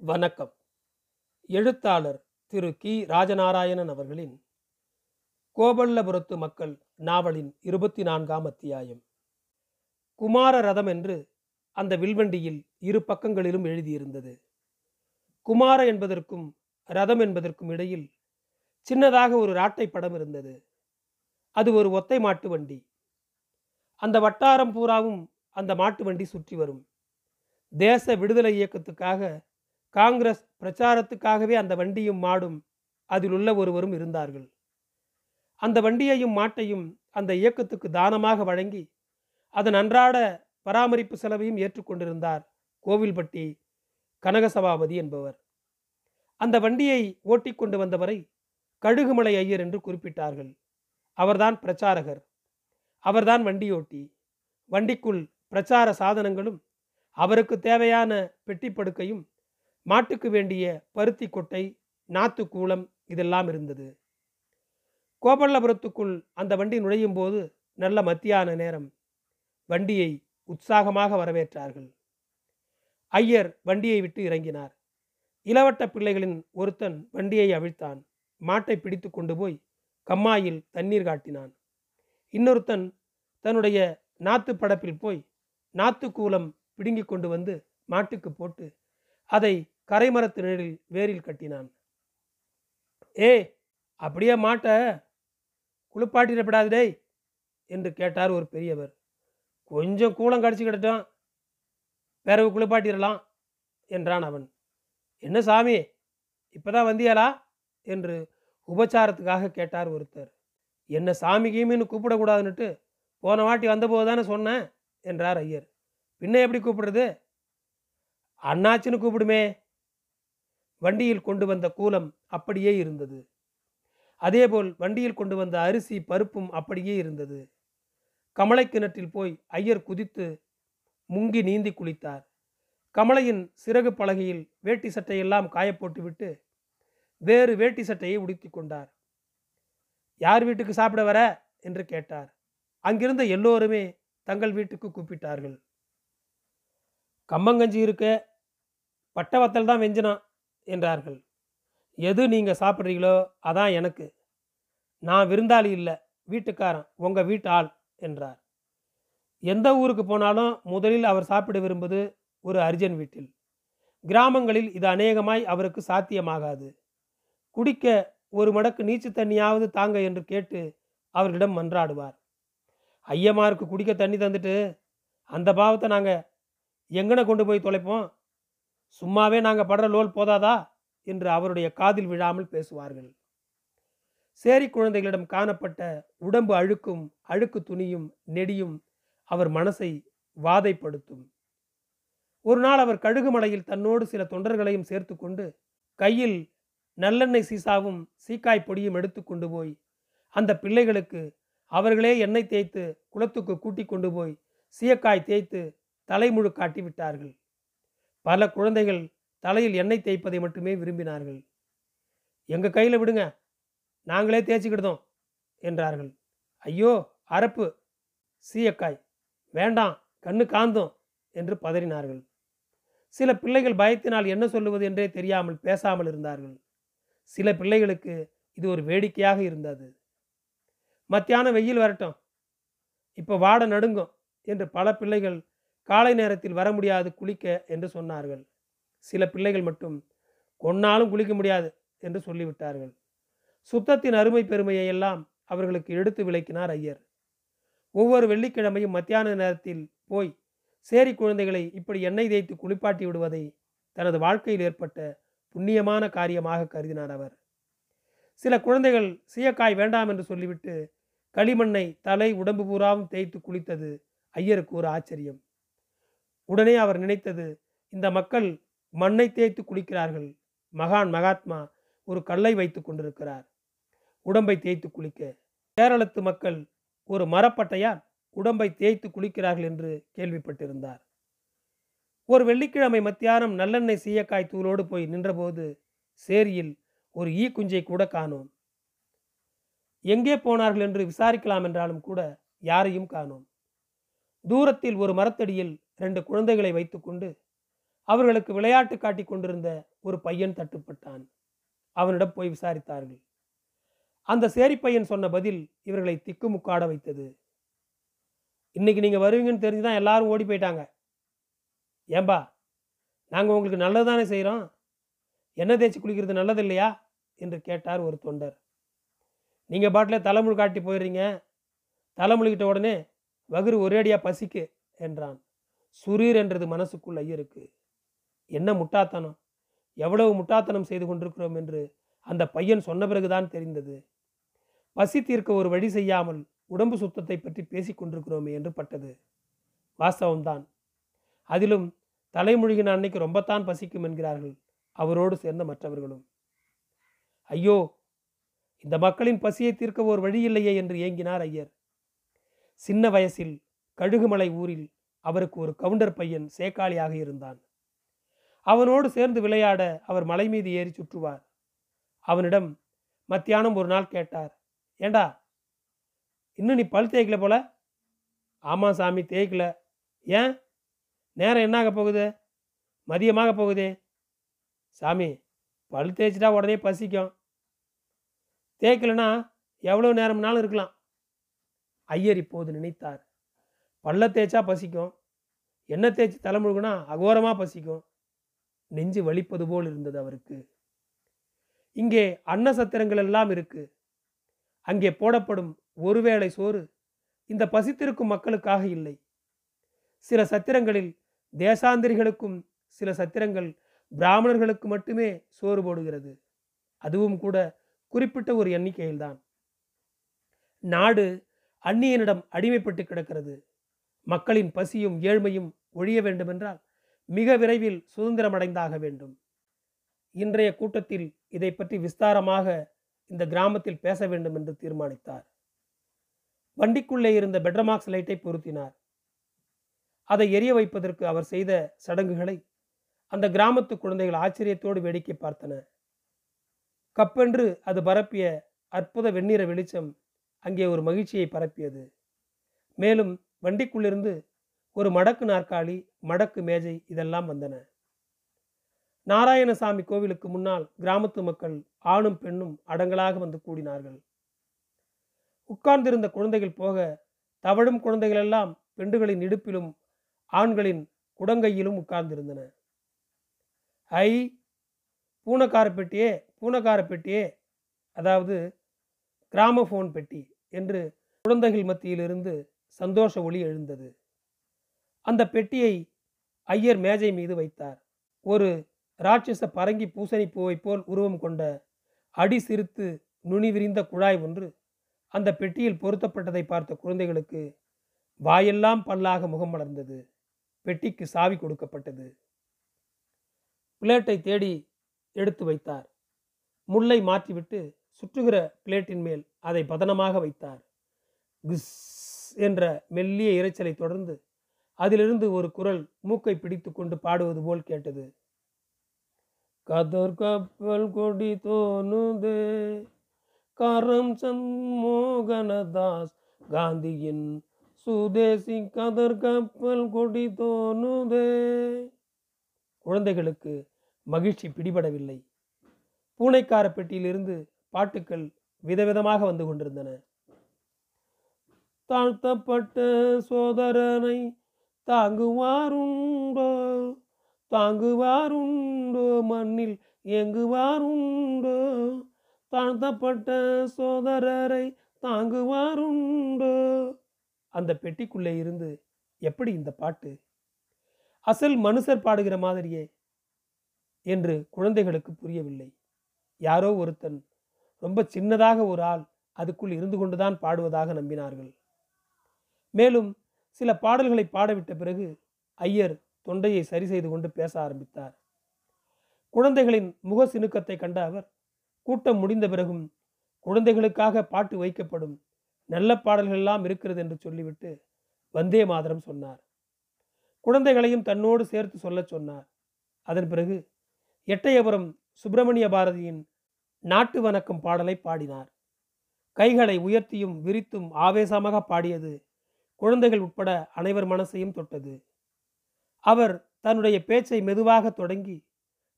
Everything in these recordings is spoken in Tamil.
வணக்கம். எழுத்தாளர் திரு கி. ராஜநாராயணன் அவர்களின் கோபல்லபுரத்து மக்கள் நாவலின் இருபத்தி நான்காம் அத்தியாயம். குமார ரதம் என்று அந்த வில்வண்டியில் இரு பக்கங்களிலும் எழுதியிருந்தது. குமார என்பதற்கும் ரதம் என்பதற்கும் இடையில் சின்னதாக ஒரு ராட்டை படம் இருந்தது. அது ஒரு ஒத்தை மாட்டு வண்டி. அந்த வட்டாரம் பூராவும் அந்த மாட்டு வண்டி சுற்றி வரும். தேச விடுதலை இயக்கத்துக்காக காங்கிரஸ் பிரச்சாரத்துக்காகவே அந்த வண்டியும் மாடும் அதில் உள்ள ஒருவரும் இருந்தார்கள். அந்த வண்டியையும் மாட்டையும் அந்த இயக்கத்துக்கு தானமாக வழங்கி அதன் அன்றாட பராமரிப்பு செலவையும் ஏற்றுக்கொண்டிருந்தார் கோவில்பட்டி கனகசபாபதி என்பவர். அந்த வண்டியை ஓட்டிக்கொண்டு வந்தவரை கழுகுமலை ஐயர் என்று குறிப்பிட்டார்கள். அவர்தான் பிரச்சாரகர். அவர்தான் வண்டியோட்டி. வண்டிக்குள் பிரச்சார சாதனங்களும் அவருக்கு தேவையான பெட்டி படுக்கையும் மாட்டுக்கு வேண்டிய பருத்தி கொட்டை நாத்து கூளம் இதெல்லாம் இருந்தது. கோபல்லபுரத்துக்குள் அந்த வண்டி நுழையும் போது நல்ல மத்தியான நேரம். வண்டியை உற்சாகமாக வரவேற்றார்கள். ஐயர் வண்டியை விட்டு இறங்கினார். இளவட்ட பிள்ளைகளின் ஒருத்தன் வண்டியை அவிழ்த்தான். மாட்டை பிடித்து கொண்டு போய் கம்மாயில் தண்ணீர் காட்டினான். இன்னொருத்தன் தன்னுடைய நாத்து படப்பில் போய் நாத்து கூலம் பிடுங்கி கொண்டு வந்து மாட்டுக்கு போட்டு அதை கரைமரத்து நிழலில் வேரில் கட்டினான். ஏ அப்படியே மாட்ட. குளிப்பாட்டிடப்படாது டேய் என்று கேட்டார் ஒரு பெரியவர். கொஞ்சம் கூலம் கடிச்சு கிடட்டும். பிறகு குளிப்பாட்டிடலாம் என்றான் அவன். என்ன சாமி இப்போதான் வந்தியாளா? என்று உபச்சாரத்துக்காக கேட்டார் ஒருத்தர். என்ன சாமி கீமின்னு கூப்பிடக்கூடாதுன்னுட்டு போன வாட்டி வந்தபோது தானே சொன்னேன் என்றார் ஐயர். பின்ன எப்படி கூப்பிடுறது? அண்ணாச்சின்னு கூப்பிடுமே வண்டியில் கொண்டு வந்த கூலம் அப்படியே இருந்தது. அதேபோல் வண்டியில் கொண்டு வந்த அரிசி பருப்பும் அப்படியே இருந்தது. கமலை கிணற்றில் போய் ஐயர் குதித்து முங்கி நீந்தி குளித்தார். கமலையின் சிறகு பலகையில் வேட்டி சட்டையெல்லாம் காயப்போட்டுவிட்டு வேறு வேட்டி சட்டையை உடுத்தி கொண்டார். யார் வீட்டுக்கு சாப்பிட வர? என்று கேட்டார். அங்கிருந்த எல்லோருமே தங்கள் வீட்டுக்கு கூப்பிட்டார்கள். கம்மங்கஞ்சி இருக்க. பட்டவத்தல் தான் வெஞ்சினான். என்றார்கள். எது நீங்கள் சாப்பிட்றீங்களோ அதான் எனக்கு. நான் விருந்தாளி இல்லை வீட்டுக்காரன் உங்கள் வீட்டு ஆள் என்றார். எந்த ஊருக்கு போனாலும் முதலில் அவர் சாப்பிட விரும்புவது ஒரு அர்ஜன் வீட்டில். கிராமங்களில் இது அநேகமாய் அவருக்கு சாத்தியமாகாது. குடிக்க ஒரு மடக்கு நீச்சு தண்ணியாவது தாங்க என்று கேட்டு அவர்களிடம் மன்றாடுவார். ஐயமாருக்கு குடிக்க தண்ணி தந்துட்டு அந்த பாவத்தை நாங்கள் எங்கன கொண்டு போய் தொலைப்போம்? சும்மாவே நாங்கள் படுற லோல் போதாதா? என்று அவருடைய காதில் விழாமல் பேசுவார்கள். சேரி குழந்தைகளிடம் காணப்பட்ட உடம்பு அழுக்கும் அழுக்கு துணியும் நெடியும் அவர் மனசை வாதைப்படுத்தும். ஒரு நாள் அவர் கழுகுமலையில் தன்னோடு சில தொண்டர்களையும் சேர்த்து கொண்டு கையில் நல்லெண்ணெய் சீசாவும் சீக்காய் பொடியும் எடுத்து கொண்டு போய் அந்த பிள்ளைகளுக்கு அவர்களே எண்ணெய் தேய்த்து குளத்துக்கு கூட்டி கொண்டு போய் சீயக்காய் தேய்த்து தலைமுழு காட்டி விட்டார்கள் பல குழந்தைகள் தலையில் எண்ணெய் தேய்ப்பதை மட்டுமே விரும்பினார்கள். எங்கள் கையில் விடுங்க நாங்களே தேய்ச்சிக்கிடுதோம் என்றார்கள். ஐயோ அரப்பு சீயக்காய் வேண்டாம் கண்ணு காந்தோம் என்று பதறினார்கள். சில பிள்ளைகள் பயத்தினால் என்ன சொல்லுவது என்றே தெரியாமல் பேசாமல் இருந்தார்கள். சில பிள்ளைகளுக்கு இது ஒரு வேடிக்கையாக இருந்தது. மத்தியானம் வெயில் வரட்டும் இப்போ வாட நடுங்கும் என்று பல பிள்ளைகள் காலை நேரத்தில் வர முடியாது குளிக்க என்று சொன்னார்கள். சில பிள்ளைகள் மட்டும் கொன்னாலும் குளிக்க முடியாது என்று சொல்லிவிட்டார்கள். சுத்தத்தின் அருமை பெருமையை எல்லாம் அவர்களுக்கு எடுத்து விளக்கினார் ஐயர். ஒவ்வொரு வெள்ளிக்கிழமையும் மத்தியான நேரத்தில் போய் சேரி குழந்தைகளை இப்படி எண்ணெய் தேய்த்து குளிப்பாட்டி விடுவதை தனது வாழ்க்கையில் ஏற்பட்ட புண்ணியமான காரியமாக கருதினார் அவர். சில குழந்தைகள் சீயக்காய் வேண்டாம் என்று சொல்லிவிட்டு களிமண்ணை தலை உடம்பு பூராவும் தேய்த்து குளித்தது ஐயருக்கு ஒரு ஆச்சரியம். உடனே அவர் நினைத்தது இந்த மக்கள் மண்ணை தேய்த்து குளிக்கிறார்கள். மகான் மகாத்மா ஒரு கல்லை வைத்து கொண்டிருக்கிறார். உடம்பை தேய்த்து குளிக்க. கேரளத்து மக்கள் ஒரு மரப்பட்டையால் உடம்பை தேய்த்து குளிக்கிறார்கள் என்று கேள்விப்பட்டிருந்தார். ஒரு வெள்ளிக்கிழமை மத்தியானம் நல்லெண்ணெய் சீயக்காய் தூளோடு போய் நின்றபோது சேரியில் ஒரு ஈ குஞ்சை கூட காணோம். எங்கே போனார்கள் என்று விசாரிக்கலாம் என்றாலும் கூட யாரையும் காணோம். தூரத்தில் ஒரு மரத்தடியில் ரெண்டு குழந்தைகளை வைத்துக்கொண்டு அவர்களுக்கு விளையாட்டு காட்டிக் கொண்டிருந்த ஒரு பையன் தட்டுப்பட்டான். அவனிடம் போய் விசாரித்தார்கள். அந்த சேரி பையன் சொன்ன பதில் இவர்களை திக்குமுக்காட வைத்தது. இன்னைக்கு நீங்கள் வருவீங்கன்னு தெரிஞ்சு தான் எல்லாரும் ஓடி போயிட்டாங்க. ஏம்பா நாங்கள் உங்களுக்கு நல்லது தானே செய்கிறோம் எண்ணெய் தேய்ச்சி குளிக்கிறது நல்லது இல்லையா என்று கேட்டார் ஒரு தொண்டர். நீங்கள் பாட்டில் தலைமுழு காட்டி போயிடுறீங்க. தலைமுழுகிட்ட உடனே வகுறு ஒரேடியாக பசிக்கு என்றான். சுரீர் என்றது மனசுக்குள் ஐயருக்கு. என்ன முட்டாத்தனம்? எவ்வளவு முட்டாத்தனம் செய்து கொண்டிருக்கிறோம் என்று அந்த பையன் சொன்ன பிறகுதான் தெரிந்தது. பசி தீர்க்க ஒரு வழி செய்யாமல் உடம்பு சுத்தத்தை பற்றி பேசிக் கொண்டிருக்கிறோமே என்று பட்டது. வாஸ்தவம்தான். அதிலும் தலைமொழிகின அன்னைக்கு ரொம்பத்தான் பசிக்கும் என்கிறார்கள் அவரோடு சேர்ந்த மற்றவர்களும். ஐயோ இந்த மக்களின் பசியை தீர்க்க ஒரு வழி இல்லையே என்று ஏங்கினார் ஐயர். சின்ன வயசில் கழுகுமலை ஊரில் அவருக்கு ஒரு கவுண்டர் பையன் சேக்காளியாக இருந்தான். அவனோடு சேர்ந்து விளையாட அவர் மலை மீது ஏறி சுற்றுவார். அவனிடம் மத்தியானம் ஒரு நாள் கேட்டார். ஏண்டா இன்னும் நீ பல் தேய்க்கல போல? ஆமாம் சாமி தேய்க்கல. ஏன்? நேரம் என்னாக போகுது? மதியமாக போகுதே. சாமி பல் தேய்ச்சிட்டா உடனே பசிக்கும். தேய்க்கலனா எவ்வளோ நேரம்னாலும் இருக்கலாம். ஐயர் இப்போது நினைத்தார். பல்ல தேய்ச்சா பசிக்கும். எண்ணெய் தேய்ச்சி தலைமுழுகுனா அகோரமாக பசிக்கும். நெஞ்சு வலிப்பது போல் இருந்தது அவருக்கு. இங்கே அன்ன சத்திரங்கள் எல்லாம் இருக்கு. அங்கே போடப்படும் ஒருவேளை சோறு இந்த பசித்திருக்கும் மக்களுக்காக இல்லை. சில சத்திரங்களில் தேசாந்திரிகளுக்கும் சில சத்திரங்கள் பிராமணர்களுக்கு மட்டுமே சோறு போடுகிறது. அதுவும் கூட குறிப்பிட்ட ஒரு எண்ணிக்கையில்தான். நாடு அந்நியனிடம் அடிமைப்பட்டு கிடக்கிறது. மக்களின் பசியும் ஏழ்மையும் ஒழிய வேண்டுமென்றால் மிக விரைவில் சுதந்திரம் அடைந்தாக வேண்டும். இன்றைய கூட்டத்தில் இதை பற்றி விஸ்தாரமாக இந்த கிராமத்தில் பேச வேண்டும் என்று தீர்மானித்தார். வண்டிக்குள்ளே இருந்த பெட்ரமாக்ஸ் லைட்டை பொருத்தினார். அதை எரிய வைப்பதற்கு அவர் செய்த சடங்குகளை அந்த கிராமத்து குழந்தைகள் ஆச்சரியத்தோடு வேடிக்கை பார்த்தன. கப்பென்று அது பரப்பிய அற்புத வெண்ணிற வெளிச்சம் அங்கே ஒரு மகிழ்ச்சியை பரப்பியது. மேலும் வண்டிக்குள்ளிருந்து ஒரு மடக்கு நாற்காலி மடக்கு மேஜை இதெல்லாம் வந்தன. நாராயணசாமி கோவிலுக்கு முன்னால் கிராமத்து மக்கள் ஆணும் பெண்ணும் அடங்கலாக வந்து கூடினார்கள். உட்கார்ந்திருந்த குழந்தைகள் போக தவழும் குழந்தைகளெல்லாம் பெண்டுகளின் இடுப்பிலும் ஆண்களின் குடங்கையிலும் உட்கார்ந்திருந்தன. ஐ பூனக்கார பெட்டியே பூனக்கார பெட்டியே அதாவது கிராமபோன் பெட்டி என்று குழந்தைகள் மத்தியிலிருந்து சந்தோஷ ஒளி எழுந்தது. அந்த பெட்டியை ஐயர் மேஜை மீது வைத்தார். ஒரு ராட்சச பரங்கி பூசணி பூவை போல் உருவம் கொண்ட அடி சிரித்து நுனி விரிந்த குழாய் ஒன்று அந்த பெட்டியில் பொருத்தப்பட்டதை பார்த்த குழந்தைகளுக்கு வாயெல்லாம் பல்லாக முகம் மலர்ந்தது. பெட்டிக்கு சாவி கொடுக்கப்பட்டது. பிளேட்டை தேடி எடுத்து வைத்தார். முல்லை மாற்றிவிட்டு சுற்றுகிற பிளேட்டின் மேல் அதை பதனமாக வைத்தார். கிஸ். என்ற மெல்லிய இரைச்சலை தொடர்ந்து அதிலிருந்து ஒரு குரல் மூக்கை பிடித்து கொண்டு பாடுவது போல் கேட்டது. கதர் கப்பல் கொடி தோணுது கரம் சந்த் மோகனதாஸ் காந்தியின் சுதேசி கதர் கப்பல் கொடி தோணுது. குழந்தைகளுக்கு மகிழ்ச்சி பிடிபடவில்லை. பூனைக்கார பெட்டியிலிருந்து பாட்டுக்கள் விதவிதமாக வந்து கொண்டிருந்தன. தாழ்த்தப்பட்ட சோதரனை தாங்குவாருண்டோ? தாங்குவாருண்டோ? மண்ணில் எங்குவாருண்டோ தாழ்த்தப்பட்ட சோதரரை தாங்குவாருண்டோ? அந்த பெட்டிக்குள்ளே இருந்து எப்படி இந்த பாட்டு? அசல் மனுஷர் பாடுகிற மாதிரியே என்று குழந்தைகளுக்கு புரியவில்லை. யாரோ ஒருத்தன் ரொம்ப சின்னதாக ஒரு ஆள் அதுக்குள் இருந்து கொண்டுதான் பாடுவதாக நம்பினார்கள். மேலும் சில பாடல்களை பாடவிட்ட பிறகு ஐயர் தொண்டையை சரி செய்து கொண்டு பேச ஆரம்பித்தார். குழந்தைகளின் முக சினுக்கத்தை கண்ட அவர் கூட்டம் முடிந்த பிறகும் குழந்தைகளுக்காக பாட்டு வைக்கப்படும் நல்ல பாடல்கள் எல்லாம் இருக்கிறது என்று சொல்லிவிட்டு வந்தே மாதரம் சொன்னார். குழந்தைகளையும் தன்னோடு சேர்த்து சொல்லச் சொன்னார். அதன் பிறகு எட்டயபுரம் சுப்பிரமணிய பாரதியின் நாட்டு வணக்கம் பாடலை பாடினார். கைகளை உயர்த்தியும் விரித்தும் ஆவேசமாக பாடியது குழந்தைகள் உட்பட அனைவர் மனசையும் தொட்டது. அவர் தன்னுடைய பேச்சை மெதுவாக தொடங்கி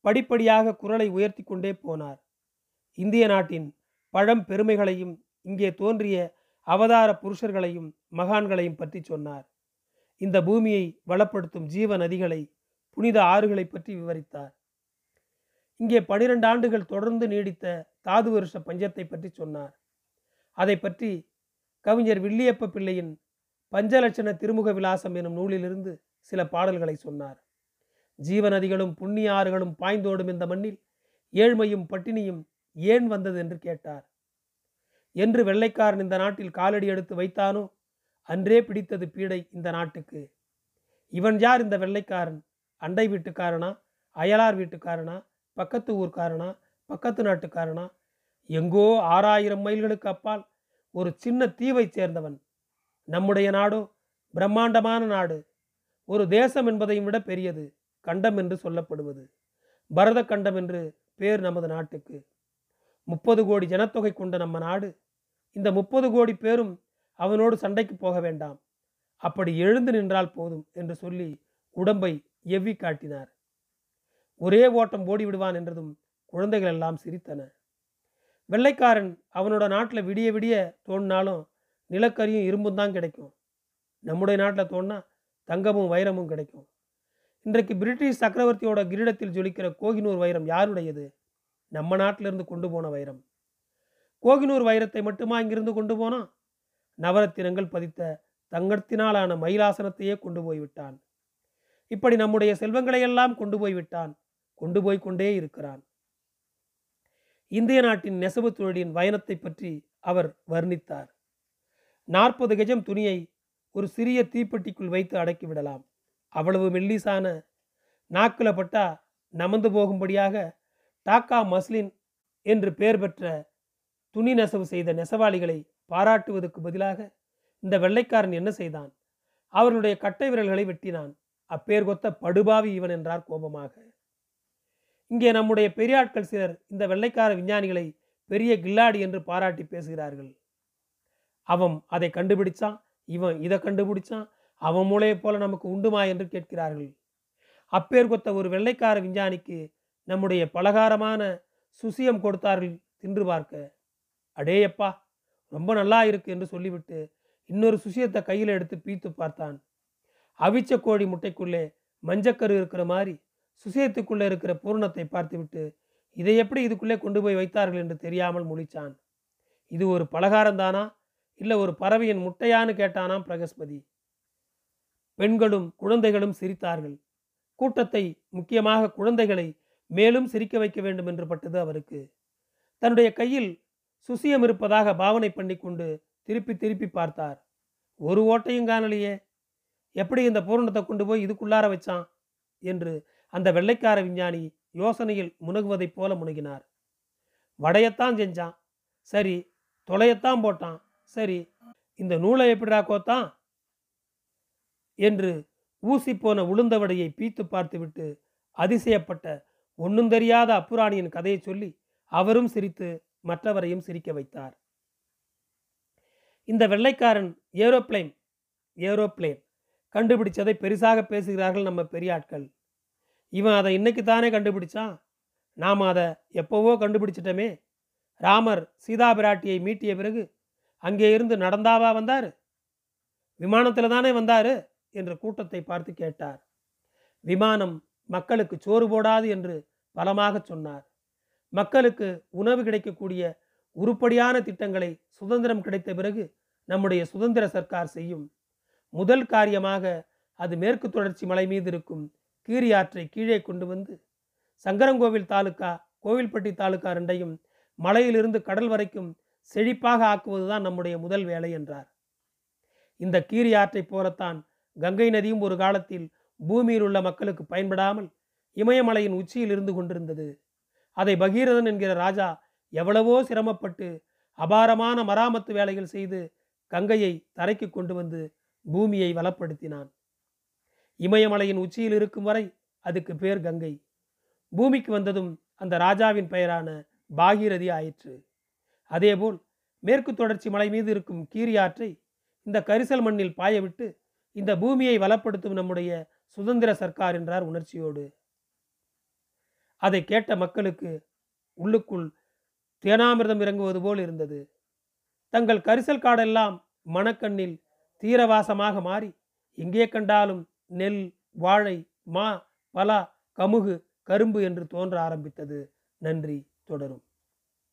படிப்படியாக குரலை உயர்த்தி கொண்டே போனார். இந்திய நாட்டின் பழம் பெருமைகளையும் இங்கே தோன்றிய அவதார புருஷர்களையும் மகான்களையும் பற்றி சொன்னார். இந்த பூமியை வளப்படுத்தும் ஜீவ நதிகளை புனித ஆறுகளை பற்றி விவரித்தார். இங்கே பனிரெண்டு ஆண்டுகள் தொடர்ந்து நீடித்த தாது வருஷ பஞ்சத்தை பற்றி சொன்னார். அதை பற்றி கவிஞர் வில்லியப்ப பிள்ளையின் பஞ்சலட்சண திருமுக விலாசம் எனும் நூலிலிருந்து சில பாடல்களை சொன்னார். ஜீவநதிகளும் புண்ணிய ஆறுகளும் பாய்ந்தோடும் இந்த மண்ணில் ஏழ்மையும் பட்டினியும் ஏன் வந்தது என்று கேட்டார். என்று வெள்ளைக்காரன் இந்த நாட்டில் காலடி எடுத்து வைத்தானோ? அன்றே பிடித்தது பீடை இந்த நாட்டுக்கு. இவன் யார் இந்த வெள்ளைக்காரன்? அண்டை வீட்டுக்காரனா? அயலார் வீட்டுக்காரனா? பக்கத்து ஊர்க்காரனா? பக்கத்து நாட்டுக்காரனா? எங்கோ ஆறாயிரம் மைல்களுக்கு அப்பால் ஒரு சின்ன தீவைச் சேர்ந்தவன். நம்முடைய நாடோ? பிரம்மாண்டமான நாடு. ஒரு தேசம் என்பதையும் விட பெரியது கண்டம் என்று சொல்லப்படுவது. பரத கண்டம் என்று பேர் நமது நாட்டுக்கு. முப்பது கோடி ஜனத்தொகை கொண்ட நம்ம நாடு. இந்த முப்பது கோடி பேரும் அவனோடு சண்டைக்கு போக வேண்டாம். அப்படி எழுந்து நின்றால் போதும் என்று சொல்லி உடம்பை எவ்வி காட்டினார். ஒரே ஓட்டம் ஓடி விடுவான் என்றதும் குழந்தைகள் எல்லாம் சிரித்தன. வெள்ளைக்காரன் அவனோட நாட்டில் விடிய விடிய தோணினாலும் நிலக்கரியும் இரும்பும் தான் கிடைக்கும். நம்முடைய நாட்டில் தோணுனா தங்கமும் வைரமும் கிடைக்கும். இன்றைக்கு பிரிட்டிஷ் சக்கரவர்த்தியோட கிரீடத்தில் ஜொலிக்கிற கோகினூர் வைரம் யாருடையது? நம்ம நாட்டிலிருந்து கொண்டு போன வைரம். கோகினூர் வைரத்தை மட்டுமா இங்கிருந்து கொண்டு போனா? நவரத்தினங்கள் பதித்த தங்கத்தினாலான மயிலாசனத்தையே கொண்டு போய் விட்டான். இப்படி நம்முடைய செல்வங்களையெல்லாம் கொண்டு போய் விட்டான். கொண்டு போய் கொண்டே இருக்கிறான். இந்திய நாட்டின் நெசவு தொழிலின் பயணத்தை பற்றி அவர் வர்ணித்தார். நாற்பது கஜம் துணியை ஒரு சிறிய தீப்பெட்டிக்குள் வைத்து அடக்கிவிடலாம் அவ்வளவு மெல்லிசான நாக்குல பட்டா நமந்து போகும்படியாக டாக்கா மஸ்லின் என்று பெயர் பெற்ற துணி நெசவு செய்த நெசவாளிகளை பாராட்டுவதற்கு பதிலாக இந்த வெள்ளைக்காரன் என்ன செய்தான்? அவர்களுடைய கட்டை விரல்களை வெட்டினான். அப்பேர் கொத்த படுபாவி இவன் என்றார் கோபமாக. இங்கே நம்முடைய பெரியாட்கள் சிலர் இந்த வெள்ளைக்கார விஞ்ஞானிகளை பெரிய கில்லாடி என்று பாராட்டி பேசுகிறார்கள். அவன் அதை கண்டுபிடிச்சான் இவன் இதை கண்டுபிடிச்சான் அவன் மூளையை போல நமக்கு உண்டுமா என்று கேட்கிறார்கள். அப்பேர் கொத்த ஒரு வெள்ளைக்கார விஞ்ஞானிக்கு நம்முடைய பலகாரமான சுசியம் கொடுத்தார்கள் தின்று பார்க்க. அடேயப்பா ரொம்ப நல்லா இருக்கு என்று சொல்லிவிட்டு இன்னொரு சுசியத்தை கையில் எடுத்து பீத்து பார்த்தான். அவிச்ச கோழி முட்டைக்குள்ளே மஞ்சக்கரு இருக்கிற மாதிரி சுசியத்துக்குள்ளே இருக்கிற பூரணத்தை பார்த்துவிட்டு இதை எப்படி இதுக்குள்ளே கொண்டு போய் வைத்தார்கள் என்று தெரியாமல் முழிச்சான். இது ஒரு பலகாரம் தானா இல்லை ஒரு பறவையின் முட்டையான்னு கேட்டானாம் பிரகஸ்பதி. பெண்களும் குழந்தைகளும் சிரித்தார்கள். கூட்டத்தை முக்கியமாக குழந்தைகளை மேலும் சிரிக்க வைக்க வேண்டும் என்று பட்டது அவருக்கு. தன்னுடைய கையில் சுசியம் இருப்பதாக பாவனை பண்ணி கொண்டு திருப்பி திருப்பி பார்த்தார். ஒரு ஓட்டையும் காணலையே. எப்படி இந்த பூரணத்தை கொண்டு போய் இதுக்குள்ளார வச்சான்? என்று அந்த வெள்ளைக்கார விஞ்ஞானி யோசனையில் முனகுவதைப் போல முனகினார். வடையத்தான் செஞ்சான். சரி தொலையத்தான் போட்டான். சரி இந்த நூலை எப்படிடா கோத்தான்? என்று ஊசி போன உளுந்த வடையை பீத்து பார்த்துவிட்டு அதிசயப்பட்ட ஒன்றும் தெரியாத அப்புராணியின் கதையை சொல்லி அவரும் சிரித்து மற்றவரையும் சிரிக்க வைத்தார். இந்த வெள்ளைக்காரன் ஏரோப்ளைன் ஏரோப்ளேன் கண்டுபிடிச்சதை பெரிசாக பேசுகிறார்கள் நம்ம பெரியாட்கள். இவன் அதை இன்னைக்கு தானே கண்டுபிடிச்சான்? நாம் அதை எப்போவோ கண்டுபிடிச்சிட்டோமே. ராமர் சீதா பிராட்டியை மீட்டிய பிறகு அங்கே இருந்து நடந்தாவா வந்தார்? விமானத்தில் தானே வந்தார்? என்று கூட்டத்தை பார்த்து கேட்டார். விமானம் மக்களுக்கு சோறு போடாது என்று பலமாக சொன்னார். மக்களுக்கு உணவு கிடைக்கக்கூடிய உருப்படியான திட்டங்களை சுதந்திரம் கிடைத்த பிறகு நம்முடைய சுதந்திர சர்க்கார் செய்யும். முதல் காரியமாக அது மேற்கு தொடர்ச்சி மலை மீது இருக்கும் கீரி ஆற்றை கீழே கொண்டு வந்து சங்கரங்கோவில் தாலுக்கா கோவில்பட்டி தாலுக்கா ரெண்டையும் மலையிலிருந்து கடல் வரைக்கும் செழிப்பாக ஆக்குவதுதான் நம்முடைய முதல் வேலை என்றார். இந்த கீரி ஆற்றை போலத்தான் கங்கை நதியும் ஒரு காலத்தில் பூமியில் உள்ள மக்களுக்கு பயன்படாமல் இமயமலையின் உச்சியில் இருந்து கொண்டிருந்தது. அதை பகீரதன் என்கிற ராஜா எவ்வளவோ சிரமப்பட்டு அபாரமான மராமத்து வேலைகள் செய்து கங்கையை தரைக்கு கொண்டு வந்து பூமியை வளப்படுத்தினான். இமயமலையின் உச்சியில் இருக்கும் வரை அதுக்கு பேர் கங்கை. பூமிக்கு வந்ததும் அந்த ராஜாவின் பெயரான பாகீரதி ஆயிற்று. அதேபோல் மேற்கு தொடர்ச்சி மலை மீது இருக்கும் கீரியாற்றை இந்த கரிசல் மண்ணில் பாயவிட்டு இந்த பூமியை வளப்படுத்தும் நம்முடைய சுதந்திர சர்க்கார் என்றார் உணர்ச்சியோடு. அதை கேட்ட மக்களுக்கு உள்ளுக்குள் தேனாமிர்தம் இறங்குவது போல் இருந்தது. தங்கள் கரிசல் காடெல்லாம் மணக்கண்ணில் தீரவாசமாக மாறி எங்கே கண்டாலும் நெல் வாழை மா பலா கமுகு கரும்பு என்று தோன்ற ஆரம்பித்தது. நன்றி. தொடரும்.